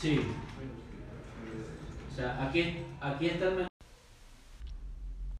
Sí. O sea, aquí, aquí está el